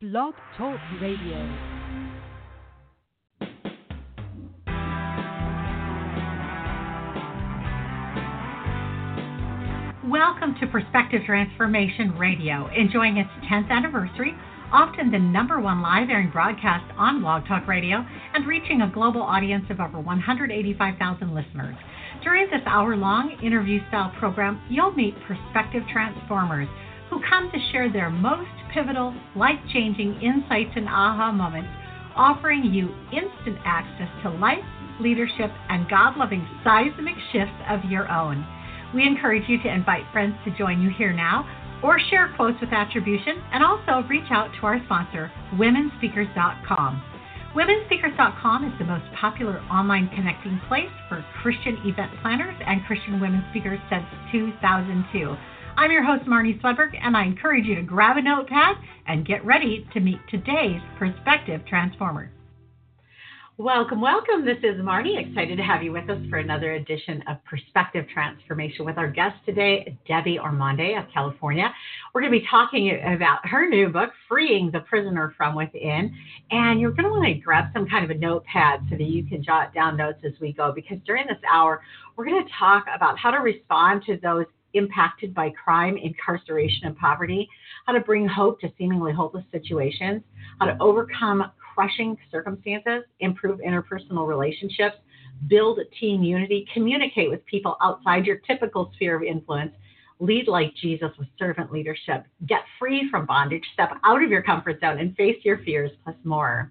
Blog Talk Radio. Welcome to Perspective Transformation Radio, enjoying its 10th anniversary, often the number one live airing broadcast on Blog Talk Radio, and reaching a global audience of over 185,000 listeners. During this hour long interview style program, you'll meet perspective transformers who come to share their most pivotal, life changing insights and aha moments, offering you instant access to life, leadership, and God loving seismic shifts of your own. We encourage you to invite friends to join you here now or share quotes with attribution and also reach out to our sponsor, womenspeakers.com. Womenspeakers.com is the most popular online connecting place for Christian event planners and Christian women speakers since 2002. I'm your host, Marnie Swedberg, and I encourage you to grab a notepad and get ready to meet today's Perspective Transformer. Welcome, welcome. This is Marnie. Excited to have you with us for another edition of Perspective Transformation with our guest today, Debbie Ormonde of California. We're going to be talking about her new book, Freeing the Prisoner from Within. And you're going to want to grab some kind of a notepad so that you can jot down notes as we go, because during this hour, we're going to talk about how to respond to those impacted by crime, incarceration, and poverty, how to bring hope to seemingly hopeless situations, how to overcome crushing circumstances, improve interpersonal relationships, build team unity, communicate with people outside your typical sphere of influence, lead like Jesus with servant leadership, get free from bondage, step out of your comfort zone, and face your fears, plus more.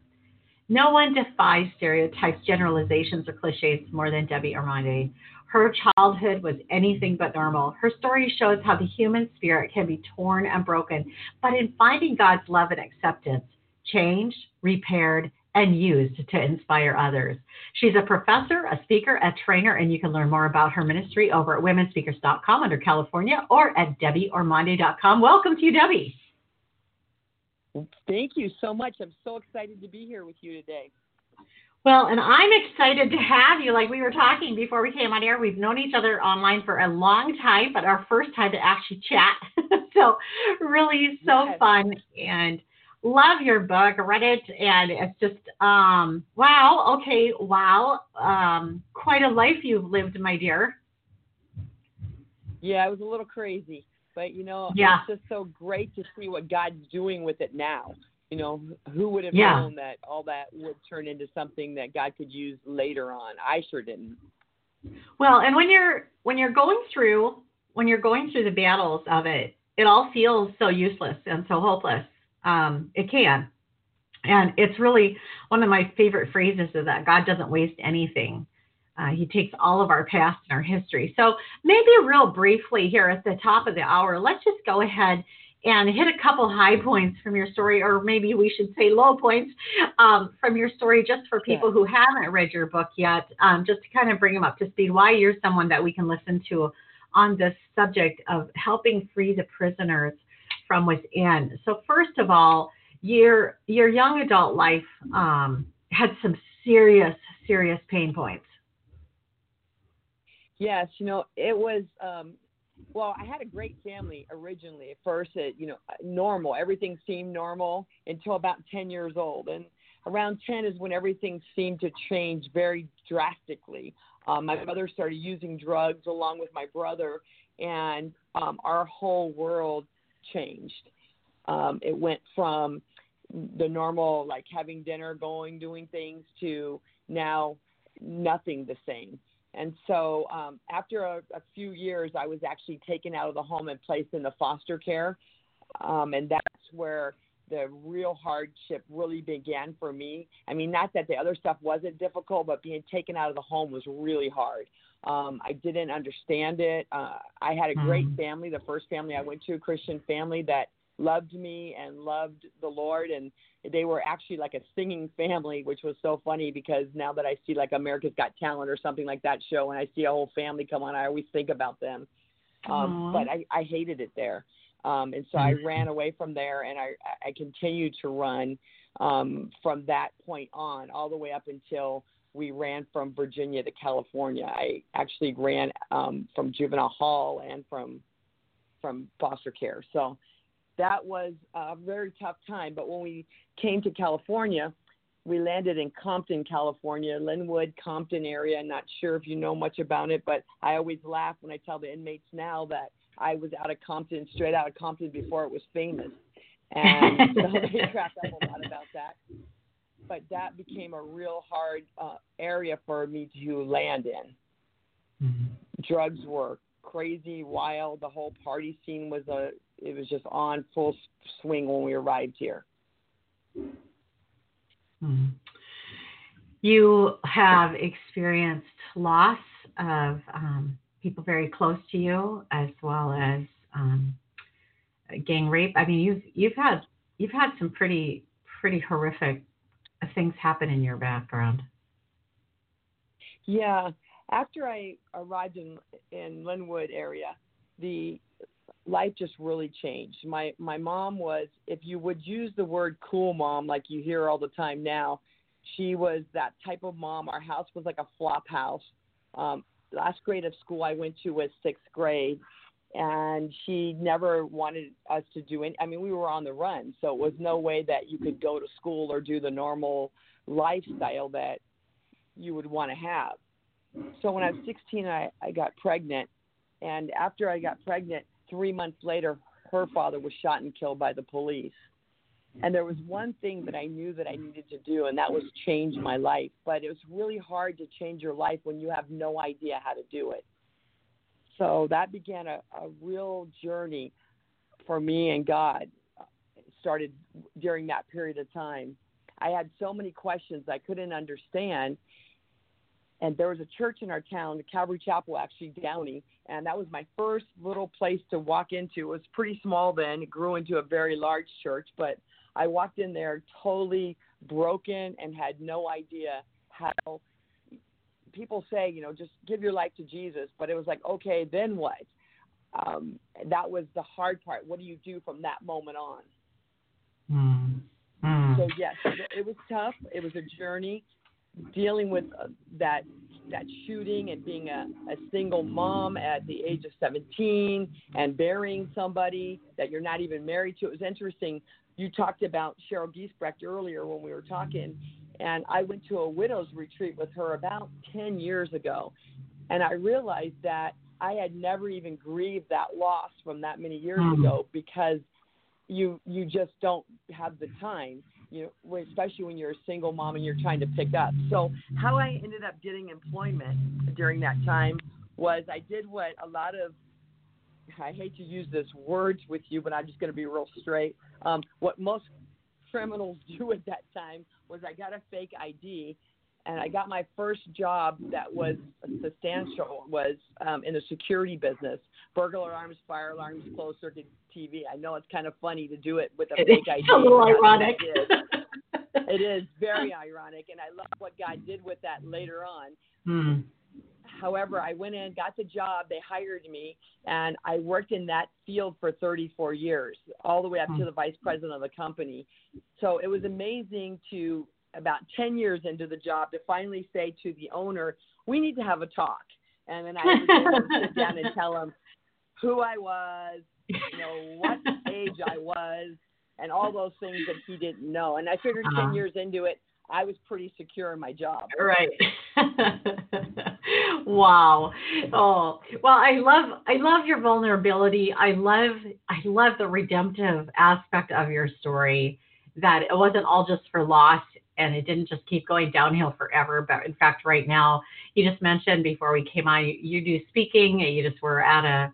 No one defies stereotypes, generalizations, or cliches more than Debbie Ormonde. Her childhood was anything but normal. Her story shows how the human spirit can be torn and broken, but in finding God's love and acceptance, changed, repaired, and used to inspire others. She's a professor, a speaker, a trainer, and you can learn more about her ministry over at womenspeakers.com under California or at debbieormonde.com. Welcome to you, Debbie. Thank you so much. I'm so excited to be here with you today. Well, and I'm excited to have you. Like we were talking before we came on air, we've known each other online for a long time, but our first time to actually chat. so, really so yes. fun and love your book. Read it and it's just um wow, okay, wow. Um quite a life you've lived, my dear. Yeah, it was a little crazy, but you know, yeah. it's just so great to see what God's doing with it now you know, who would have yeah. known that all that would turn into something that God could use later on? I sure didn't. Well, and when you're when you're going through when you're going through the battles of it, it all feels so useless and so hopeless. Um, it can. And it's really one of my favorite phrases is that God doesn't waste anything. Uh, he takes all of our past and our history. So maybe real briefly here at the top of the hour, let's just go ahead and hit a couple high points from your story, or maybe we should say low points um, from your story, just for people who haven't read your book yet, um, just to kind of bring them up to speed. Why you're someone that we can listen to on this subject of helping free the prisoners from within. So, first of all, your your young adult life um, had some serious, serious pain points. Yes, you know, it was um, well, I had a great family originally. At first, it you know normal. Everything seemed normal until about ten years old, and around ten is when everything seemed to change very drastically. Um, my mother started using drugs along with my brother, and um, our whole world changed. Um, it went from the normal, like having dinner, going, doing things, to now nothing the same. And so um, after a, a, few years, I was actually taken out of the home and placed in the foster care. Um, and that's where the real hardship really began for me. I mean, not that the other stuff wasn't difficult, but being taken out of the home was really hard. Um, I didn't understand it. Uh, I had a great mm. family. The first family I went to, a Christian family that loved me and loved the Lord, and they were actually like a singing family, which was so funny because now that I see like America's Got Talent or something like that show, and I see a whole family come on, I always think about them. Um, but I, I hated it there, um, and so I mm-hmm. ran away from there, and I I continued to run um, from that point on all the way up until we ran from Virginia to California. I actually ran um, from juvenile hall and from from foster care. So that was a very tough time. But when we came to California, we landed in Compton, California, Lynwood, Compton area. Not sure if you know much about it, but I always laugh when I tell the inmates now that I was out of Compton, straight out of Compton before it was famous. And so they crack up a lot about that. But that became a real hard uh, area for me to land in. Mm-hmm. Drugs were crazy, wild. The whole party scene was a it was just on full swing when we arrived here. Hmm. You have experienced loss of um, people very close to you, as well as um, gang rape. I mean, you've you've had you've had some pretty pretty horrific things happen in your background. Yeah, after I arrived in in Lynwood area, the life just really changed. My my mom was, if you would use the word cool mom like you hear all the time now, she was that type of mom. Our house was like a flop house. Um, last grade of school I went to was sixth grade, and she never wanted us to do any. I mean, we were on the run, so it was no way that you could go to school or do the normal lifestyle that you would want to have. So when I was 16, I, I got pregnant, and after I got pregnant, three months later, her father was shot and killed by the police. And there was one thing that I knew that I needed to do, and that was change my life. But it was really hard to change your life when you have no idea how to do it. So that began a, a real journey for me and God. Started during that period of time. I had so many questions I couldn't understand, and there was a church in our town, Calvary Chapel, actually Downey, and that was my first little place to walk into. It was pretty small then; it grew into a very large church, but I walked in there totally broken and had no idea how. People say, you know, just give your life to Jesus, but it was like, okay, then what? Um, that was the hard part. What do you do from that moment on? Mm. Mm. So yes, it was tough. It was a journey dealing with uh, that that shooting and being a, a single mom at the age of 17 and burying somebody that you're not even married to. It was interesting. You talked about Cheryl Giesbrecht earlier when we were talking, and I went to a widow's retreat with her about 10 years ago, and I realized that I had never even grieved that loss from that many years mm-hmm. ago because you you just don't have the time you know, especially when you're a single mom and you're trying to pick up. So how I ended up getting employment during that time was I did what a lot of I hate to use this words with you, but I'm just going to be real straight. Um, what most criminals do at that time was I got a fake ID and I got my first job that was substantial was um, in the security business, burglar alarms, fire alarms, closed circuit TV. I know it's kind of funny to do it with a fake ID. a little ironic. it is very ironic, and I love what God did with that later on. Hmm. However, I went in, got the job, they hired me, and I worked in that field for 34 years, all the way up hmm. to the vice president of the company. So it was amazing to about 10 years into the job to finally say to the owner, we need to have a talk. And then I would sit down and tell him who I was, you know, what age I was, and all those things that he didn't know. And I figured uh-huh. 10 years into it, I was pretty secure in my job. Right. wow. Oh, well, I love I love your vulnerability. I love I love the redemptive aspect of your story that it wasn't all just for loss and it didn't just keep going downhill forever. But in fact, right now, you just mentioned before we came on, you, you do speaking. You just were at a,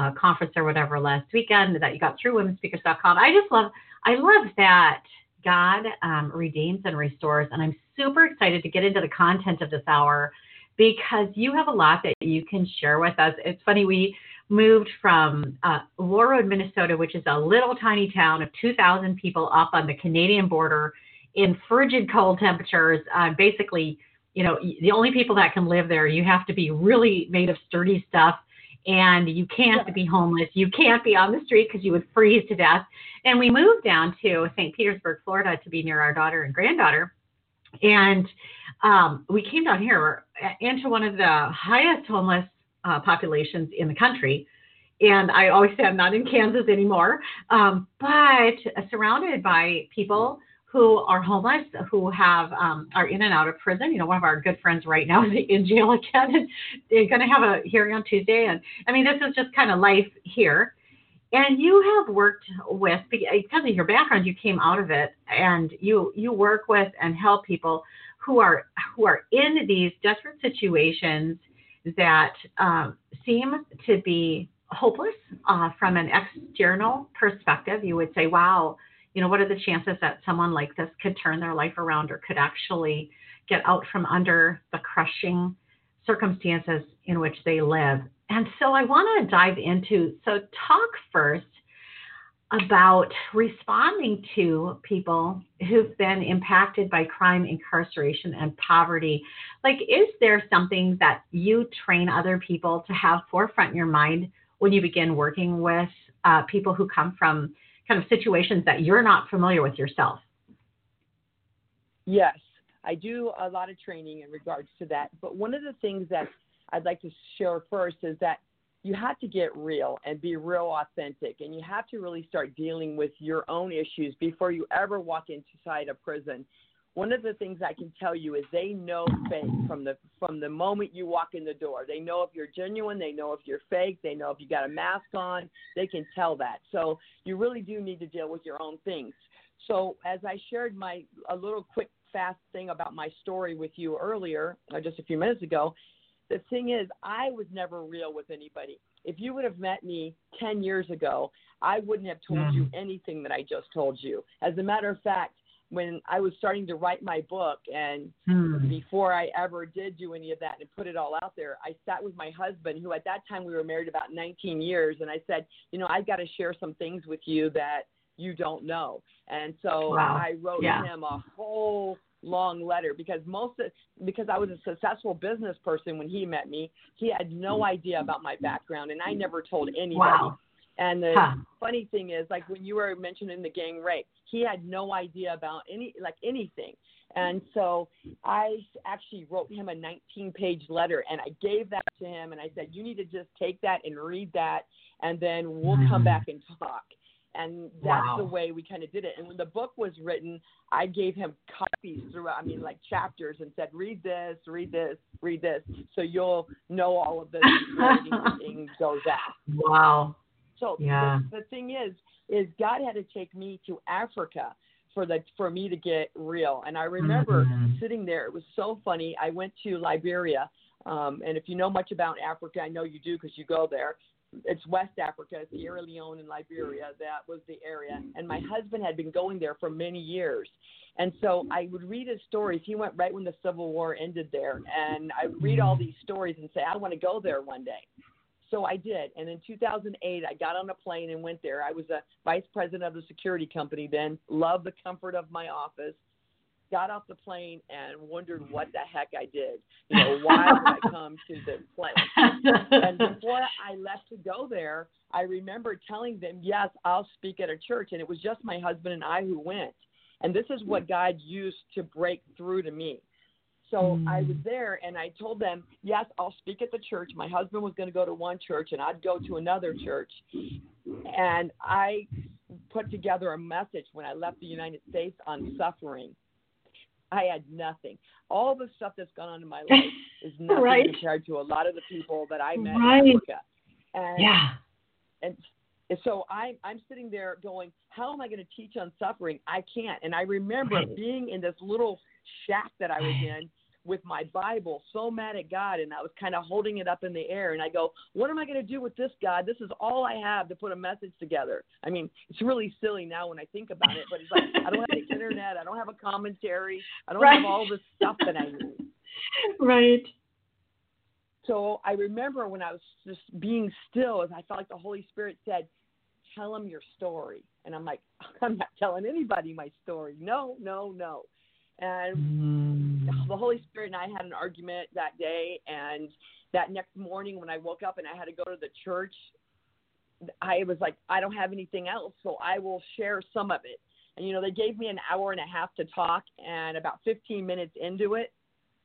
a, conference or whatever last weekend that you got through womenspeakers.com. I just love, I love that God um, redeems and restores, and I'm super excited to get into the content of this hour because you have a lot that you can share with us. It's funny we moved from uh, Warroad, Minnesota, which is a little tiny town of 2,000 people up on the Canadian border in frigid cold temperatures. Uh, basically, you know, the only people that can live there, you have to be really made of sturdy stuff and you can't be homeless. You can't be on the street because you would freeze to death. And we moved down to St. Petersburg, Florida to be near our daughter and granddaughter. And um, we came down here into one of the highest homeless uh, populations in the country. and I always say I'm not in Kansas anymore, um, but surrounded by people who are homeless, who have um, are in and out of prison. You know, one of our good friends right now is in jail again, and they're going to have a hearing on Tuesday. And I mean, this is just kind of life here. And you have worked with because of your background, you came out of it, and you you work with and help people who are who are in these desperate situations that um, seem to be hopeless uh, from an external perspective. You would say, "Wow, you know, what are the chances that someone like this could turn their life around or could actually get out from under the crushing circumstances in which they live? And so I want to dive into, so talk first about responding to people who've been impacted by crime, incarceration, and poverty. Like, is there something that you train other people to have forefront in your mind when you begin working with uh, people who come from kind of situations that you're not familiar with yourself? Yes, I do a lot of training in regards to that. But one of the things that I'd like to share first is that you have to get real and be real authentic and you have to really start dealing with your own issues before you ever walk inside a prison one of the things I can tell you is they know fake from the from the moment you walk in the door. They know if you're genuine, they know if you're fake, they know if you got a mask on, they can tell that. So you really do need to deal with your own things. So as I shared my a little quick fast thing about my story with you earlier, or just a few minutes ago, the thing is I was never real with anybody. If you would have met me 10 years ago, I wouldn't have told mm. you anything that I just told you. As a matter of fact, when I was starting to write my book, and hmm. before I ever did do any of that and put it all out there, I sat with my husband, who at that time we were married about 19 years, and I said, you know, I've got to share some things with you that you don't know. And so wow. I wrote yeah. him a whole long letter because most of, because I was a successful business person when he met me, he had no idea about my background, and I never told anybody. Wow. And the huh. funny thing is, like when you were mentioning the gang rape, he had no idea about any like anything. And so I actually wrote him a 19 page letter and I gave that to him and I said, You need to just take that and read that and then we'll come mm. back and talk. And that's wow. the way we kind of did it. And when the book was written, I gave him copies throughout, I mean, like chapters and said, read this, read this, read this. So you'll know all of this things goes out. Wow. So yeah. the, the thing is, is God had to take me to Africa for the for me to get real. And I remember mm-hmm. sitting there. It was so funny. I went to Liberia, um, and if you know much about Africa, I know you do because you go there. It's West Africa, Sierra Leone, and Liberia. That was the area. And my husband had been going there for many years. And so I would read his stories. He went right when the Civil War ended there. And I would read all these stories and say, I want to go there one day. So I did. And in 2008, I got on a plane and went there. I was a vice president of the security company then, loved the comfort of my office. Got off the plane and wondered what the heck I did. You know, why did I come to the plane? And before I left to go there, I remember telling them, yes, I'll speak at a church. And it was just my husband and I who went. And this is what God used to break through to me. So mm. I was mm. there and I told them, yes, I'll speak at the church. My husband was going to go to one church and I'd go to another church. And I put together a message when I left the United States on suffering. I had nothing. All the stuff that's gone on in my life is nothing right. compared to a lot of the people that I met right. in Africa. And, yeah. And so I'm I'm sitting there going, how am I going to teach on suffering? I can't. And I remember right. being in this little shack that I was in with my Bible, so mad at God, and I was kind of holding it up in the air. And I go, What am I going to do with this, God? This is all I have to put a message together. I mean, it's really silly now when I think about it, but it's like, I don't have the internet, I don't have a commentary, I don't right. have all the stuff that I need. Right. So I remember when I was just being still, as I felt like the Holy Spirit said, Tell them your story. And I'm like, I'm not telling anybody my story. No, no, no. And mm. the Holy Spirit and I had an argument that day. And that next morning, when I woke up and I had to go to the church, I was like, I don't have anything else, so I will share some of it. And you know, they gave me an hour and a half to talk, and about 15 minutes into it,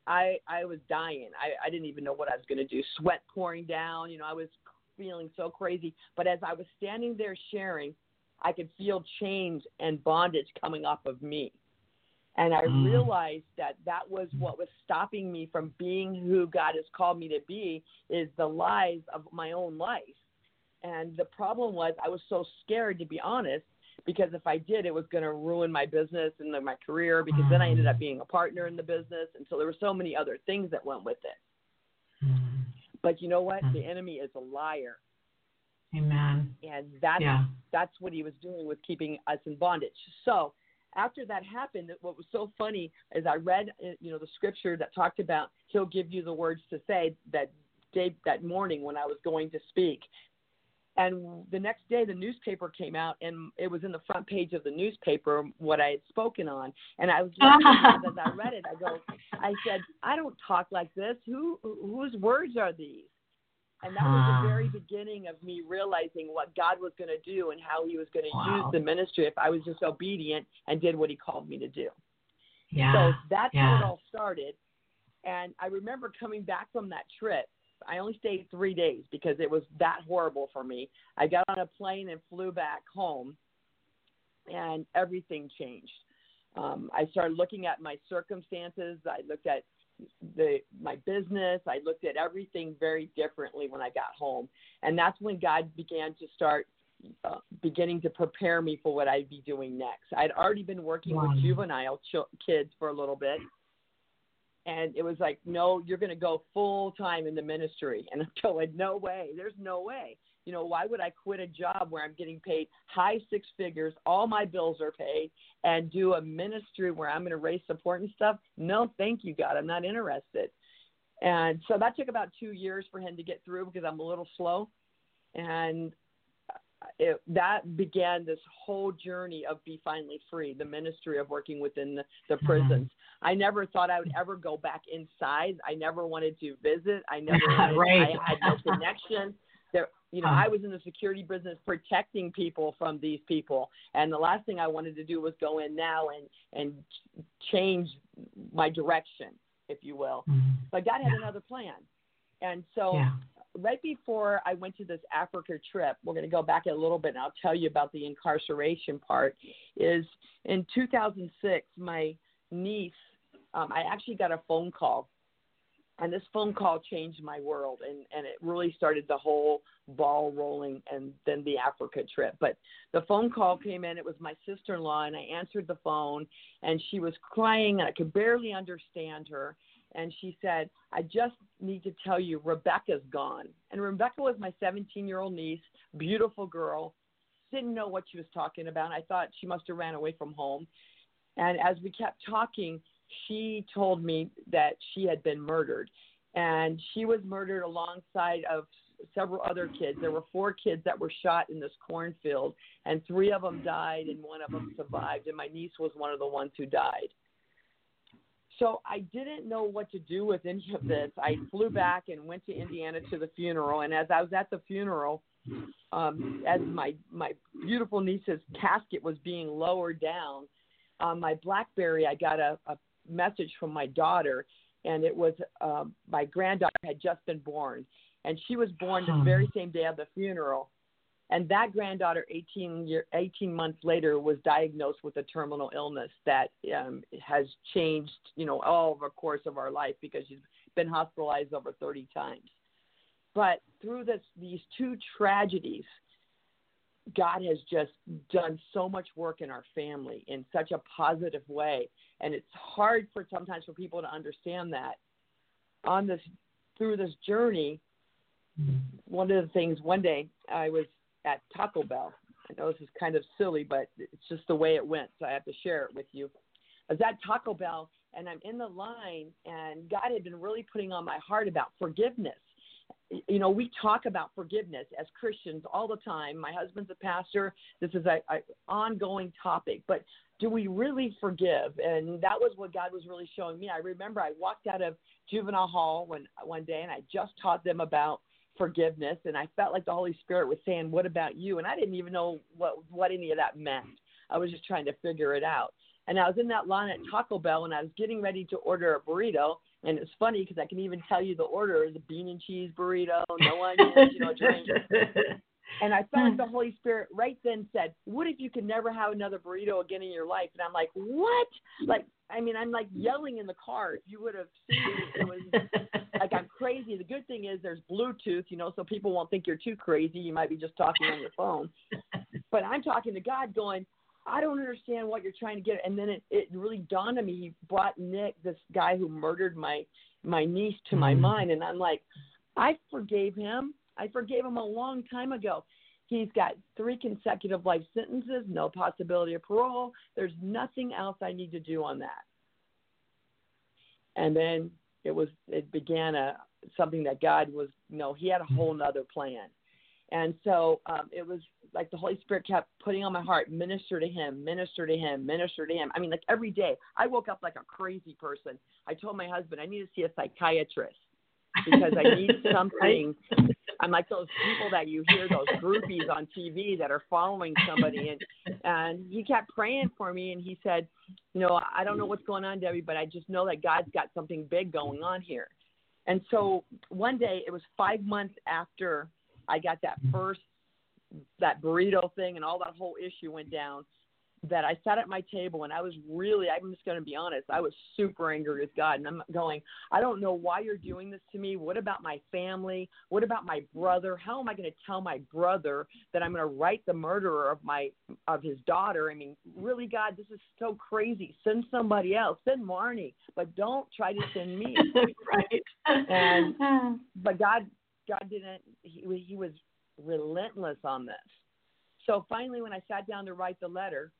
I I was dying. I I didn't even know what I was going to do. Sweat pouring down. You know, I was feeling so crazy. But as I was standing there sharing, I could feel change and bondage coming off of me. And I mm. realized that that was what was stopping me from being who God has called me to be is the lies of my own life. And the problem was I was so scared to be honest because if I did, it was going to ruin my business and my career because then I ended up mm. being a partner in the business. And so there were so many other things that went with it. Mm. But you know what? The enemy is a liar. Amen. And that's yeah. that's what he was doing with keeping us in bondage. So after that happened, what was so funny is I read, uh, you know, the scripture that talked about He'll give you the words to say that day that morning when I was going to speak. And the next day, the newspaper came out, and it was in the front page of the newspaper what I had spoken on. And I was laughing as I read it. I go, I said, I don't talk like this. Who whose words are these? And that was the very beginning of me realizing what God was going to do and how He was going to wow. use the ministry if I was just obedient and did what He called me to do. Yeah. So that's yeah. how it all started. And I remember coming back from that trip. I only stayed three days because it was that horrible for me. I got on a plane and flew back home, and everything changed. Um, I started looking at my circumstances. I looked at the my business. I looked at everything very differently when I got home, and that's when God began to start uh, beginning to prepare me for what I'd be doing next. I'd already been working wow. with juvenile ch- kids for a little bit, and it was like, no, you're going to go full time in the ministry. And I'm going, no way. There's no way. You know, why would I quit a job where I'm getting paid high six figures, all my bills are paid, and do a ministry where I'm going to raise support and stuff? No, thank you, God. I'm not interested. And so that took about two years for him to get through because I'm a little slow. And it, that began this whole journey of be finally free, the ministry of working within the, the mm-hmm. prisons. I never thought I would ever go back inside. I never wanted to visit. I never right. I had no connection. You know, I was in the security business protecting people from these people, and the last thing I wanted to do was go in now and and change my direction, if you will. Mm-hmm. But God had yeah. another plan, and so yeah. right before I went to this Africa trip, we're going to go back a little bit, and I'll tell you about the incarceration part. Is in 2006, my niece, um, I actually got a phone call and this phone call changed my world and and it really started the whole ball rolling and then the africa trip. But the phone call came in it was my sister-in-law and i answered the phone and she was crying and i could barely understand her. And she said i just need to tell you rebecca's gone. And rebecca was my 17 year old niece beautiful girl didn't know what she was talking about. I thought she must have ran away from home. And as we kept talking she told me that she had been murdered. And she was murdered alongside of several other kids. There were four kids that were shot in this cornfield, and three of them died, and one of them survived. And my niece was one of the ones who died. So I didn't know what to do with any of this. I flew back and went to Indiana to the funeral. And as I was at the funeral, um, as my my beautiful niece's casket was being lowered down, on my BlackBerry, I got a, a message from my daughter, and it was uh, my granddaughter had just been born, and she was born the very same day of the funeral. And that granddaughter, 18 year, 18 months later, was diagnosed with a terminal illness that um, has changed, you know, all of the course of our life because she's been hospitalized over 30 times. But through this, these two tragedies, God has just done so much work in our family in such a positive way. And it's hard for sometimes for people to understand that. On this through this journey, one of the things one day I was at Taco Bell. I know this is kind of silly, but it's just the way it went, so I have to share it with you. I was at Taco Bell and I'm in the line and God had been really putting on my heart about forgiveness you know, we talk about forgiveness as Christians all the time. My husband's a pastor. This is a, ongoing topic, but do we really forgive? And that was what God was really showing me. I remember I walked out of juvenile hall one one day, and I just taught them about forgiveness, and I felt like the Holy Spirit was saying, "What about you?" And I didn't even know what what any of that meant. I was just trying to figure it out. And I was in that line at Taco Bell, and I was getting ready to order a burrito And it's funny because I can even tell you the order is a bean and cheese burrito, no onions, you know, drink. And I felt like the hmm. Holy Spirit right then said, What if you could never have another burrito again in your life? And I'm like, What? Like, I mean, I'm like yelling in the car. If you would have seen it, it was like I'm crazy. The good thing is there's Bluetooth, you know, so people won't think you're too crazy. You might be just talking on your phone. But I'm talking to God going, I don't understand what you're trying to get. And then it, it really dawned on me. He brought Nick, this guy who murdered my my niece, to my mm-hmm. mind, and I'm like, I forgave him. I forgave him a long time ago. He's got three consecutive life sentences, no possibility of parole. There's nothing else I need to do on that. And then it was it began a something that God was you know he had a whole nother plan. And so um, it was like the Holy Spirit kept putting on my heart, minister to him, minister to him, minister to him. I mean, like every day, I woke up like a crazy person. I told my husband I need to see a psychiatrist because I need something. I'm like those people that you hear those groupies on TV that are following somebody, and and he kept praying for me, and he said, you know, I don't know what's going on, Debbie, but I just know that God's got something big going on here. And so one day, it was five months after I got that mm-hmm. first that burrito thing and all that whole issue went down that I sat at my table and I was really, I'm just going to be honest, I was super angry with God. And I'm going, I don't know why you're doing this to me. What about my family? What about my brother? How am I going to tell my brother that I'm going to write the murderer of my, of his daughter? I mean, really, God, this is so crazy. Send somebody else. Send Marnie, but don't try to send me. right. And, but God, God didn't, he, he was relentless on this. So finally, when I sat down to write the letter,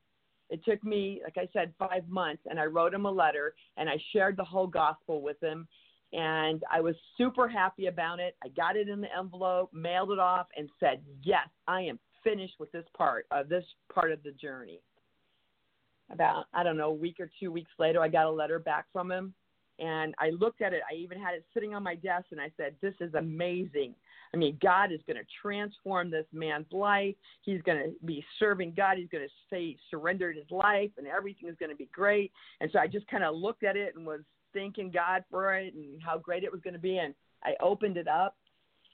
it took me, like I said, five months, and I wrote him a letter and I shared the whole gospel with him. And I was super happy about it. I got it in the envelope, mailed it off, and said, Yes, I am finished with this part of this part of the journey. About, I don't know, a week or two weeks later, I got a letter back from him. And I looked at it. I even had it sitting on my desk, and I said, This is amazing. I mean, God is going to transform this man's life. He's going to be serving God. He's going to say surrendered his life, and everything is going to be great. And so I just kind of looked at it and was thanking God for it and how great it was going to be. And I opened it up,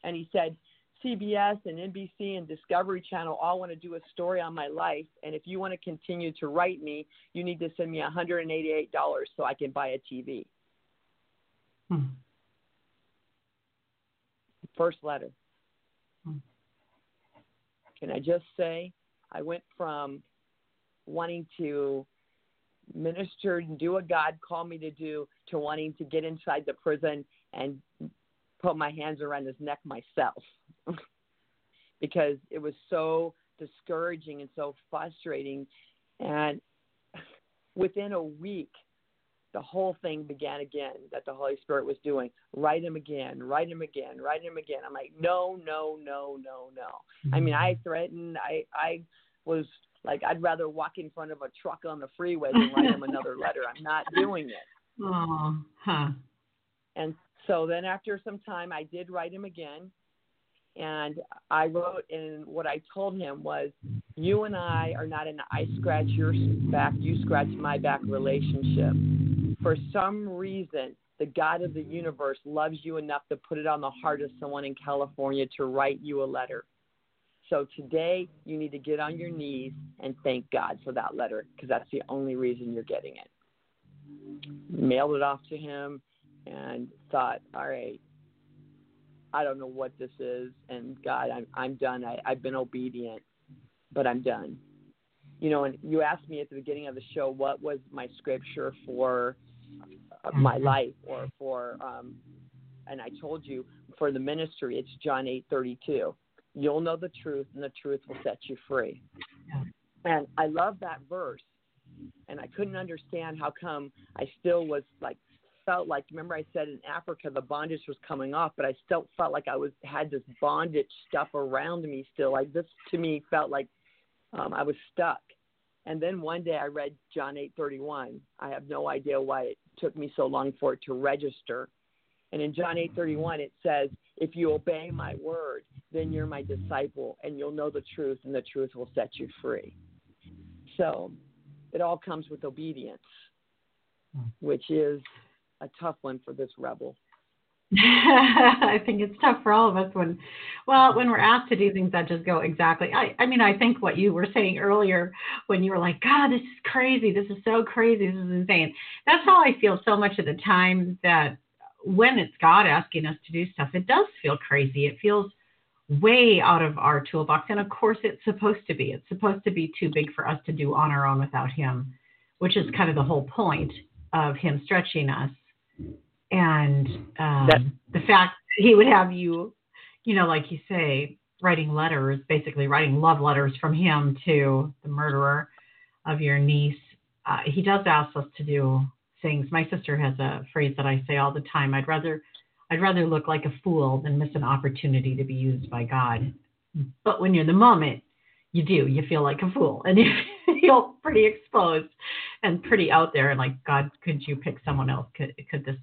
and he said, CBS and NBC and Discovery Channel all want to do a story on my life. And if you want to continue to write me, you need to send me $188 so I can buy a TV. Hmm first letter. Hmm. Can I just say, I went from wanting to minister and do what God called me to do to wanting to get inside the prison and put my hands around his neck myself because it was so discouraging and so frustrating. And within a week, the whole thing began again that the Holy Spirit was doing. Write him again, write him again, write him again. I'm like, no, no, no, no, no. Mm-hmm. I mean, I threatened. I I was like, I'd rather walk in front of a truck on the freeway than write him another letter. I'm not doing it. Oh, huh. And so then after some time, I did write him again. And I wrote, and what I told him was, You and I are not in an I scratch your back, you scratch my back relationship for some reason, the God of the universe loves you enough to put it on the heart of someone in California to write you a letter. So today, you need to get on your knees and thank God for that letter because that's the only reason you're getting it. Mailed it off to him and thought, all right, I don't know what this is. And God, I'm, I'm done. I, I've been obedient, but I'm done. You know, and you asked me at the beginning of the show what was my scripture for my mm-hmm. life or for um and I told you for the ministry it's John 8:32 you'll know the truth and the truth will set you free. And I love that verse. And I couldn't understand how come I still was like felt like remember I said in Africa the bondage was coming off but I still felt like I was had this bondage stuff around me still. Like this to me felt like um I was stuck and then one day I read John 8:31. I have no idea why it took me so long for it to register. And in John 8:31 it says, "If you obey my word, then you're my disciple and you'll know the truth and the truth will set you free." So, it all comes with obedience, hmm. which is a tough one for this rebel. I think it's tough for all of us when, well, when we're asked to do things that just go exactly. I, I mean, I think what you were saying earlier when you were like, God, this is crazy. This is so crazy. This is insane. That's how I feel so much of the time that when it's God asking us to do stuff, it does feel crazy. It feels way out of our toolbox. And of course, it's supposed to be. It's supposed to be too big for us to do on our own without Him, which is kind of the whole point of Him stretching us and um, that, the fact that he would have you, you know, like you say, writing letters, basically writing love letters from him to the murderer of your niece. Uh, he does ask us to do things. My sister has a phrase that I say all the time. I'd rather, I'd rather look like a fool than miss an opportunity to be used by God. But when you're in the moment, you do. You feel like a fool, and you feel pretty exposed and pretty out there. And like, God, could you pick someone else? Could could this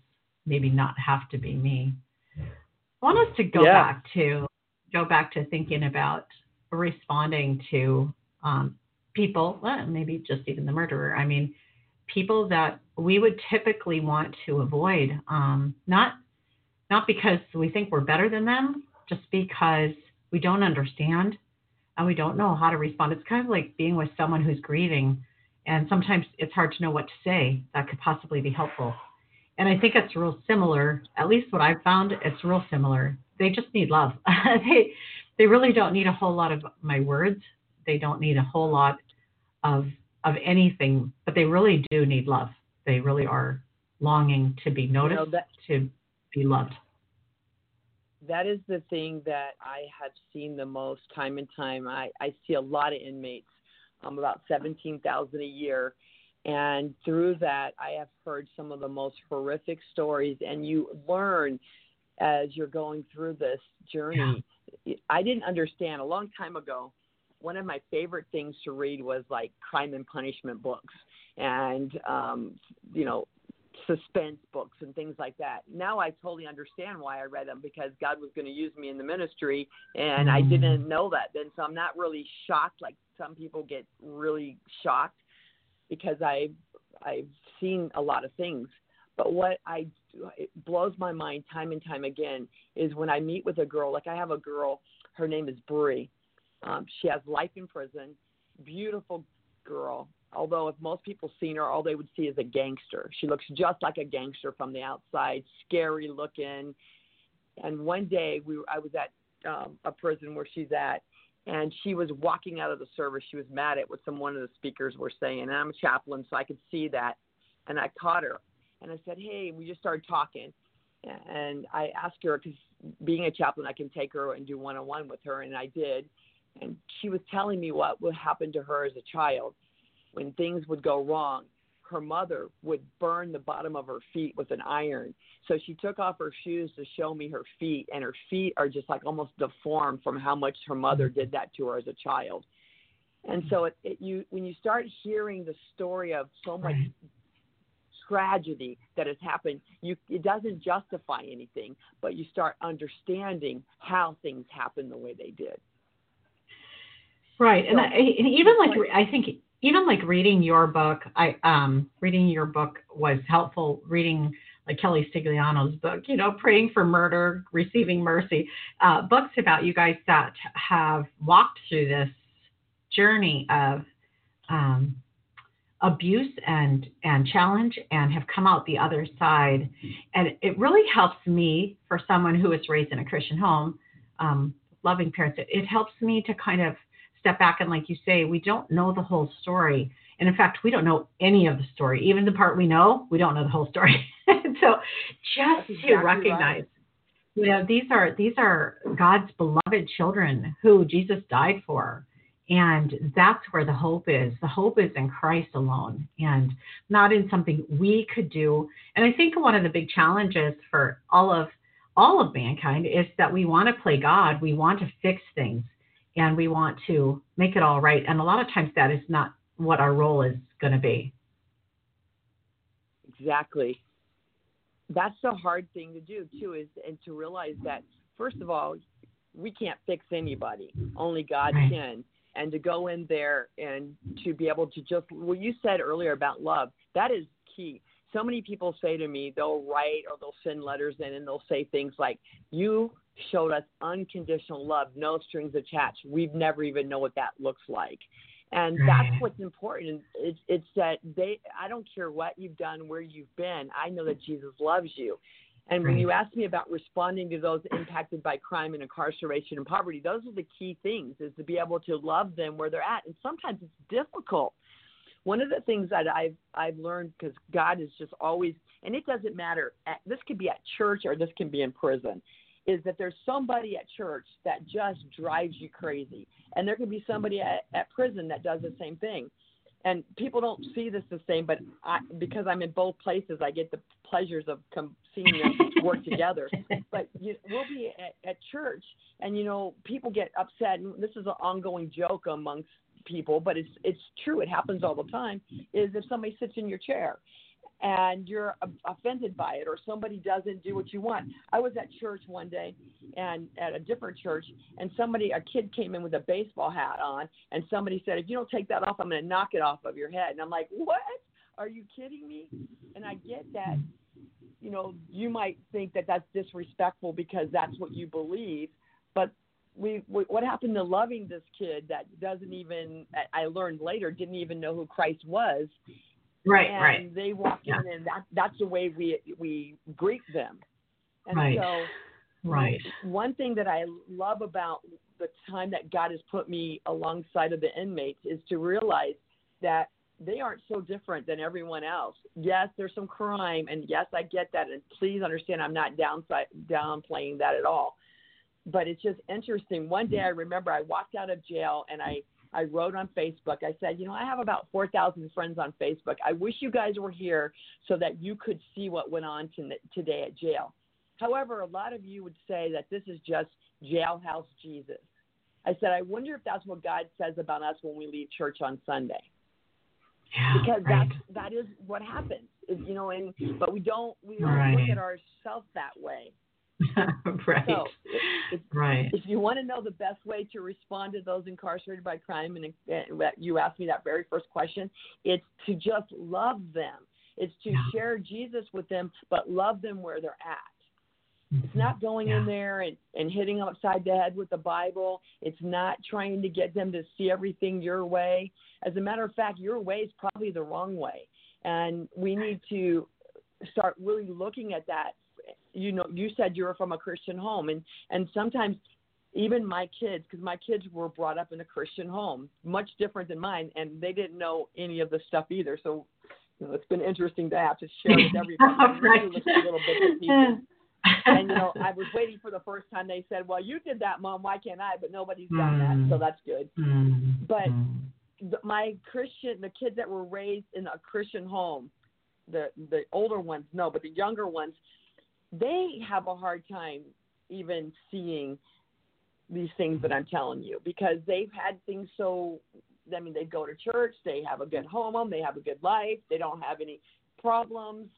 maybe not have to be me. I want us to go yeah. back to go back to thinking about responding to um, people, well, maybe just even the murderer. I mean, people that we would typically want to avoid, um, not not because we think we're better than them, just because we don't understand and we don't know how to respond. It's kind of like being with someone who's grieving, and sometimes it's hard to know what to say that could possibly be helpful and I think it's real similar. At least what I've found, it's real similar. They just need love. they they really don't need a whole lot of my words. They don't need a whole lot of of anything, but they really do need love. They really are longing to be noticed, you know, that, to be loved. That is the thing that I have seen the most time and time. I, I see a lot of inmates, um, about 17,000 a year, and through that, I have heard some of the most horrific stories, and you learn as you're going through this journey. Yeah. I didn't understand a long time ago. One of my favorite things to read was like crime and punishment books, and um, you know, suspense books and things like that. Now I totally understand why I read them because God was going to use me in the ministry, and I mm. didn't know that then. So I'm not really shocked like some people get really shocked because I I've seen a lot of things. But what I it blows my mind time and time again is when I meet with a girl. Like I have a girl, her name is Brie. Um, she has life in prison. Beautiful girl. Although if most people seen her, all they would see is a gangster. She looks just like a gangster from the outside, scary looking. And one day we I was at um, a prison where she's at, and she was walking out of the service. She was mad at what some one of the speakers were saying. And I'm a chaplain, so I could see that. And I caught her, and I said, "Hey," we just started talking. And I asked her because being a chaplain, I can take her and do one-on-one with her, and I did. And she was telling me what would happen to her as a child when things would go wrong her mother would burn the bottom of her feet with an iron. So she took off her shoes to show me her feet, and her feet are just like almost deformed from how much her mother mm-hmm. did that to her as a child. And mm-hmm. so it, it you when you start hearing the story of so much right. tragedy that has happened, you it doesn't justify anything, but you start understanding how things happen the way they did. Right, so, and, I, and even like I think even like reading your book, I um reading your book was helpful. Reading like Kelly Stigliano's book, you know, praying for murder, receiving mercy, uh, books about you guys that have walked through this journey of um, abuse and and challenge and have come out the other side, and it really helps me for someone who was raised in a Christian home, um, loving parents. It, it helps me to kind of step back and, like you say, we don't know the whole story. And in fact, we don't know any of the story. Even the part we know, we don't know the whole story. so just exactly to recognize, right. you know, these are these are God's beloved children who Jesus died for. And that's where the hope is. The hope is in Christ alone and not in something we could do. And I think one of the big challenges for all of all of mankind is that we want to play God. We want to fix things and we want to make it all right. And a lot of times that is not what our role is going to be. Exactly. That's the hard thing to do too, is and to realize that first of all, we can't fix anybody. Only God right. can. And to go in there and to be able to just what you said earlier about love, that is key. so many people say to me, they'll write or they'll send letters in and they'll say things like, You showed us unconditional love, no strings attached. We've never even know what that looks like. And mm-hmm. that's what's important. It's, it's that they, I don't care what you've done, where you've been, I know that Jesus loves you. And when you ask me about responding to those impacted by crime and incarceration and poverty, those are the key things is to be able to love them where they're at. And sometimes it's difficult. One of the things that I've I've learned because God is just always, and it doesn't matter. At, this could be at church or this can be in prison, is that there's somebody at church that just drives you crazy, and there can be somebody at, at prison that does the same thing. And people don't see this the same, but I, because I'm in both places, I get the pleasures of com- seeing them work together. But you, we'll be at, at church, and you know, people get upset. And this is an ongoing joke amongst people, but it's it's true. It happens all the time. Is if somebody sits in your chair, and you're offended by it, or somebody doesn't do what you want. I was at church one day, and at a different church, and somebody, a kid came in with a baseball hat on, and somebody said, "If you don't take that off, I'm going to knock it off of your head." And I'm like, "What? Are you kidding me?" And I get that. You know, you might think that that's disrespectful because that's what you believe, but we, we what happened to loving this kid that doesn't even I I learned later didn't even know who Christ was right, and right. they walk Yeah. in and that that's the way we we greet them and Right. so Right. one thing that I love about the time that God has put me alongside of the inmates is to realize that they aren't so different than everyone else. Yes, there's some crime, and yes, I get that. And please understand, I'm not downside, downplaying that at all. But it's just interesting. One day, mm-hmm. I remember I walked out of jail and I I wrote on Facebook. I said, you know, I have about 4,000 friends on Facebook. I wish you guys were here so that you could see what went on to, today at jail. However, a lot of you would say that this is just jailhouse Jesus. I said, I wonder if that's what God says about us when we leave church on Sunday, Yeah. because right. that's that is what happens, you know. And but we don't we don't Right. look at ourselves that way. right. So if, right. if you want to know the best way to respond to those incarcerated by crime, and that you asked me that very first question, it's to just love them. It's to Yeah. share Jesus with them, but love them where they're at. It's Mm-hmm. not going Yeah. in there and, and hitting them upside the head with the Bible. It's not trying to get them to see everything your way. As a matter of fact, your way is probably the wrong way. And we need to start really looking at that. You know, you said you were from a Christian home, and, and sometimes even my kids, because my kids were brought up in a Christian home, much different than mine, and they didn't know any of the stuff either. So you know, it's been interesting to have to share with everybody. Right. really look little bits and you know, I was waiting for the first time they said, "Well, you did that, mom. Why can't I?" But nobody's done Mm. that, so that's good. Mm, But- mm. The, my Christian, the kids that were raised in a Christian home, the the older ones, no, but the younger ones, they have a hard time even seeing these things that I'm telling you because they've had things so. I mean, they go to church, they have a good home, they have a good life, they don't have any problems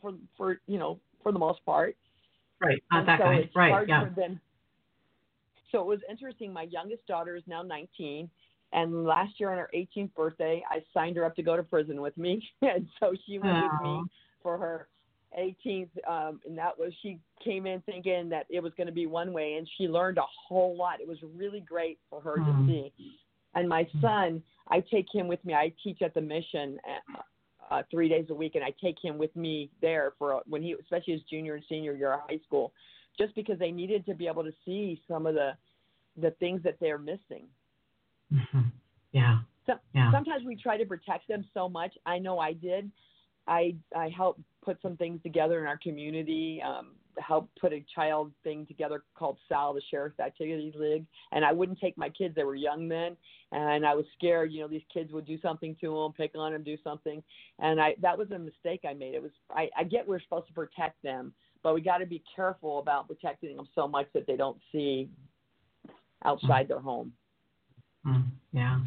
for for you know for the most part. right. Not And that so it's Right. Yeah. them. So it was interesting. My youngest daughter is now 19, and last year on her 18th birthday, I signed her up to go to prison with me, and so she went with me for her 18th. Um, and that was she came in thinking that it was going to be one way, and she learned a whole lot. It was really great for her Hmm. to see. And my son, I take him with me. I teach at the mission. uh uh, three days a week, and I take him with me there for when he, especially his junior and senior year of high school, just because they needed to be able to see some of the the things that they're missing. Mhm. Yeah. So, Yeah. Sometimes we try to protect them so much. I know I did. I I helped put some things together in our community. Um, helped put a child thing together called Sal, the Sheriff's Activities League, and I wouldn't take my kids. They were young men, and I was scared. You know, these kids would do something to them, pick on them, do something, and I that was a mistake I made. It was I, I get we're supposed to protect them, but we got to be careful about protecting them so much that they don't see outside their home. Mm, yeah.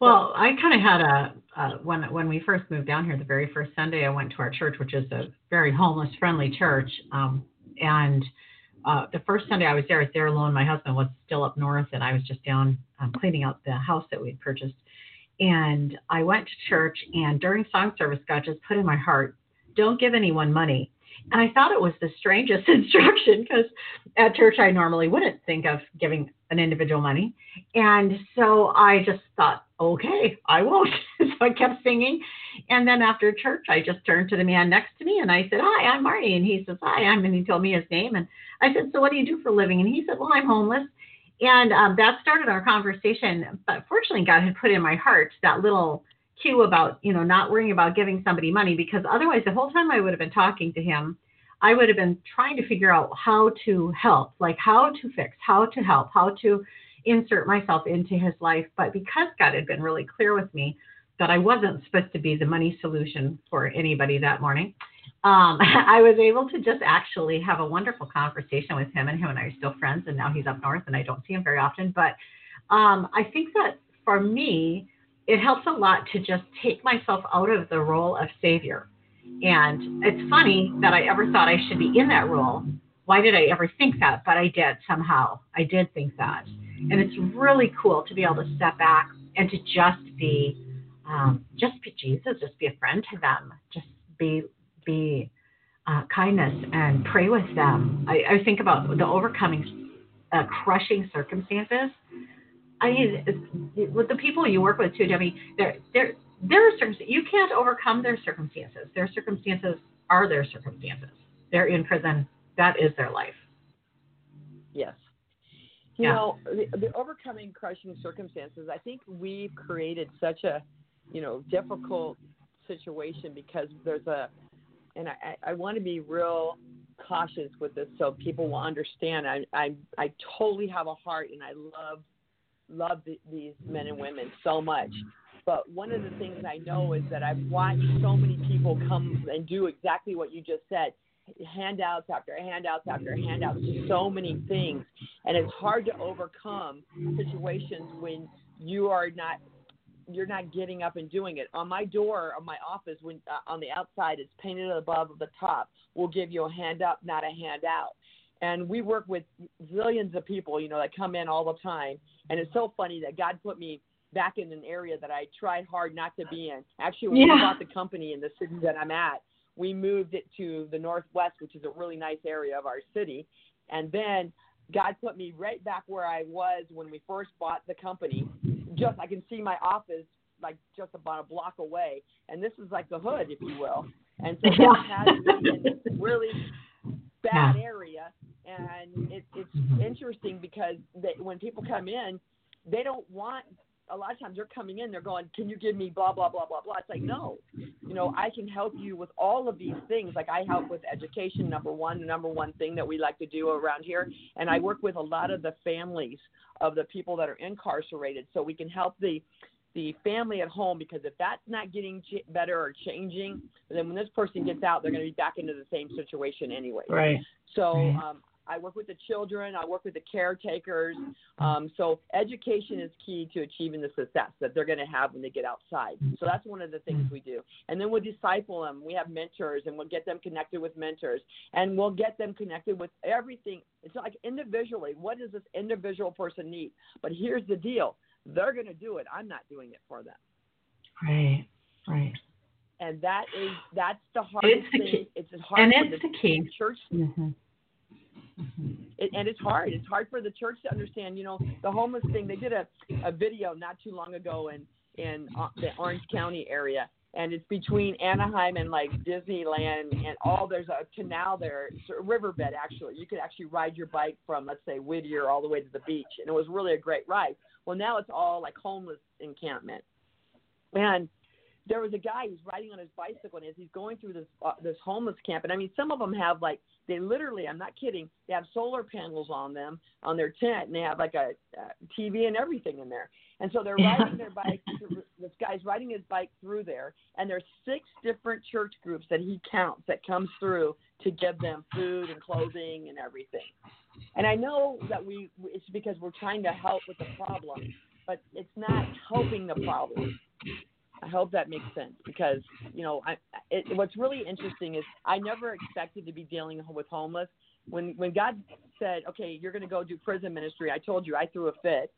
Well, I kind of had a uh, when when we first moved down here, the very first Sunday I went to our church, which is a very homeless friendly church, um, and uh, the first Sunday I was there, I was there alone. My husband was still up north, and I was just down um, cleaning out the house that we'd purchased. And I went to church, and during song service, God just put in my heart don't give anyone money. And I thought it was the strangest instruction because at church I normally wouldn't think of giving an individual money. And so I just thought, okay, I won't. so I kept singing. And then after church, I just turned to the man next to me and I said, Hi, I'm Marnie. And he says, Hi, I'm, and he told me his name. And I said, So what do you do for a living? And he said, Well, I'm homeless. And um, that started our conversation. But fortunately, God had put in my heart that little cue about, you know, not worrying about giving somebody money because otherwise, the whole time I would have been talking to him, I would have been trying to figure out how to help, like how to fix, how to help, how to insert myself into his life. But because God had been really clear with me that I wasn't supposed to be the money solution for anybody that morning, um, I was able to just actually have a wonderful conversation with him, and him and I are still friends. And now he's up north, and I don't see him very often. But um, I think that for me, it helps a lot to just take myself out of the role of savior. And it's funny that I ever thought I should be in that role. Why did I ever think that? But I did somehow. I did think that. And it's really cool to be able to step back and to just be, um, just be Jesus, just be a friend to them, just be, be uh, kindness and pray with them. I, I think about the overcoming uh, crushing circumstances I mean, with the people you work with too, Debbie, there, there, there are circumstances you can't overcome their circumstances. Their circumstances are their circumstances. They're in prison. That is their life. Yes. You yeah. know, the, the overcoming crushing circumstances. I think we've created such a, you know, difficult situation because there's a, and I, I want to be real cautious with this so people will understand. I, I, I totally have a heart and I love love the, these men and women so much. But one of the things I know is that I've watched so many people come and do exactly what you just said handouts after handouts after handouts, so many things. And it's hard to overcome situations when you are not you're not getting up and doing it. On my door of my office, when uh, on the outside, it's painted above the top. We'll give you a hand up, not a handout and we work with zillions of people, you know, that come in all the time. And it's so funny that God put me back in an area that I tried hard not to be in. Actually, when yeah. we bought the company in the city that I'm at, we moved it to the northwest, which is a really nice area of our city. And then God put me right back where I was when we first bought the company. Just I can see my office like just about a block away, and this is like the hood, if you will. And so God has me in really bad area and it, it's mm-hmm. interesting because they, when people come in, they don't want. A lot of times they're coming in, they're going, "Can you give me blah blah blah blah blah?" It's like, no, you know, I can help you with all of these things. Like I help with education, number one, the number one thing that we like to do around here, and I work with a lot of the families of the people that are incarcerated, so we can help the the family at home because if that's not getting ch- better or changing, then when this person gets out, they're going to be back into the same situation anyway. Right. So um, I work with the children. I work with the caretakers. Um, so education is key to achieving the success that they're going to have when they get outside. So that's one of the things we do. And then we'll disciple them. We have mentors, and we'll get them connected with mentors, and we'll get them connected with everything. It's like individually. What does this individual person need? But here's the deal: they're going to do it. I'm not doing it for them. Right. Right. And that is that's the hardest it's the thing. Key. It's hard and it's the, the key. church. Mm-hmm it, and it's hard. It's hard for the church to understand. You know, the homeless thing. They did a, a video not too long ago in in uh, the Orange County area, and it's between Anaheim and like Disneyland, and all there's a canal there, it's a riverbed actually. You could actually ride your bike from let's say Whittier all the way to the beach, and it was really a great ride. Well, now it's all like homeless encampment, and there was a guy who's riding on his bicycle, and as he's going through this uh, this homeless camp, and I mean, some of them have like they literally, I'm not kidding, they have solar panels on them on their tent, and they have like a, a TV and everything in there. And so they're riding their bike. Through, this guy's riding his bike through there, and there's six different church groups that he counts that comes through to give them food and clothing and everything. And I know that we it's because we're trying to help with the problem, but it's not helping the problem. I hope that makes sense because you know I, it, what's really interesting is I never expected to be dealing with homeless. When when God said, "Okay, you're going to go do prison ministry," I told you I threw a fit,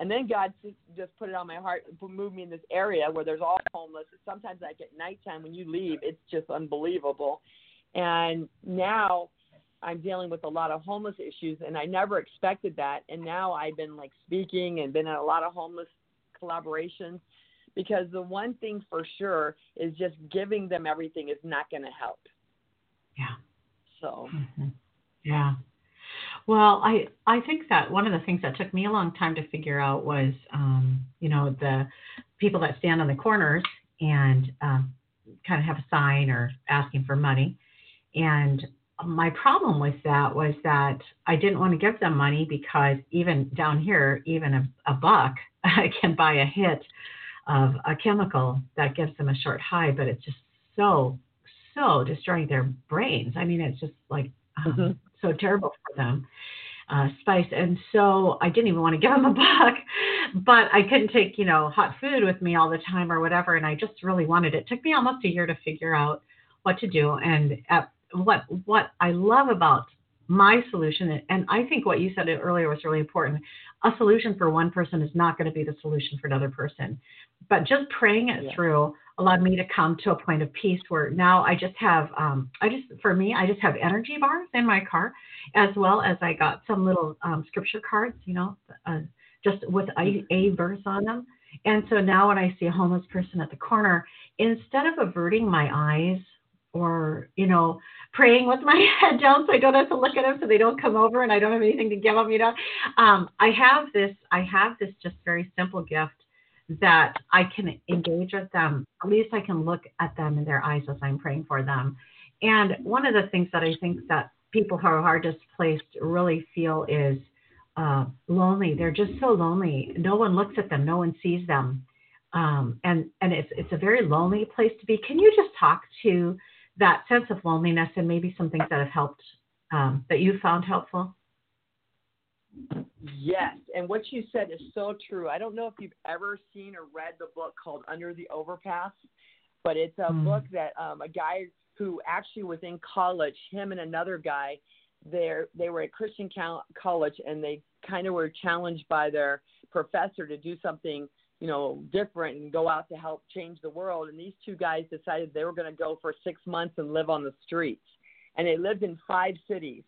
And then God just put it on my heart, moved me in this area where there's all homeless. Sometimes like at nighttime when you leave, it's just unbelievable. And now I'm dealing with a lot of homeless issues, and I never expected that. And now I've been like speaking and been in a lot of homeless collaborations because the one thing for sure is just giving them everything is not going to help. Yeah. So. Mm-hmm. Yeah. Well, I I think that one of the things that took me a long time to figure out was, um, you know, the people that stand on the corners and um, kind of have a sign or asking for money, and my problem with that was that I didn't want to give them money because even down here, even a, a buck can buy a hit of a chemical that gives them a short high, but it's just so, so destroying their brains. I mean, it's just like um, mm-hmm. so terrible for them. Uh, spice. And so I didn't even want to give them a buck, but I couldn't take, you know, hot food with me all the time or whatever. And I just really wanted it. it took me almost a year to figure out what to do. And at what what I love about my solution, and I think what you said earlier was really important. A solution for one person is not going to be the solution for another person, but just praying it yeah. through allowed me to come to a point of peace where now I just have, um, I just for me, I just have energy bars in my car, as well as I got some little um, scripture cards, you know, uh, just with a, a verse on them. And so now when I see a homeless person at the corner, instead of averting my eyes or you know praying with my head down so I don't have to look at them so they don't come over and I don't have anything to give them you know? Um, I have this I have this just very simple gift that I can engage with them. At least I can look at them in their eyes as I'm praying for them. And one of the things that I think that people who are displaced really feel is uh, lonely. They're just so lonely. No one looks at them. No one sees them. Um, and and it's it's a very lonely place to be. Can you just talk to that sense of loneliness and maybe some things that have helped um, that you found helpful? Yes, and what you said is so true. I don't know if you've ever seen or read the book called Under the Overpass, but it's a mm. book that um, a guy who actually was in college, him and another guy, they they were at Christian college and they kind of were challenged by their professor to do something you know, different and go out to help change the world. And these two guys decided they were going to go for six months and live on the streets. And they lived in five cities.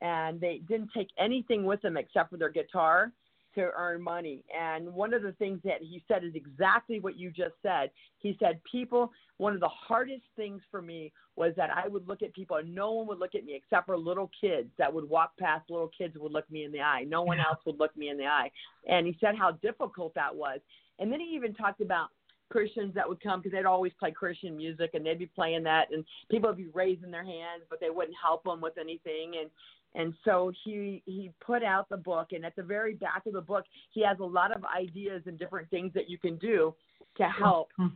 And they didn't take anything with them except for their guitar to earn money. And one of the things that he said is exactly what you just said. He said, People, one of the hardest things for me was that I would look at people and no one would look at me except for little kids that would walk past, little kids would look me in the eye. No one else would look me in the eye. And he said how difficult that was. And then he even talked about Christians that would come because they'd always play Christian music and they'd be playing that and people would be raising their hands but they wouldn't help them with anything and and so he he put out the book and at the very back of the book he has a lot of ideas and different things that you can do to help mm-hmm.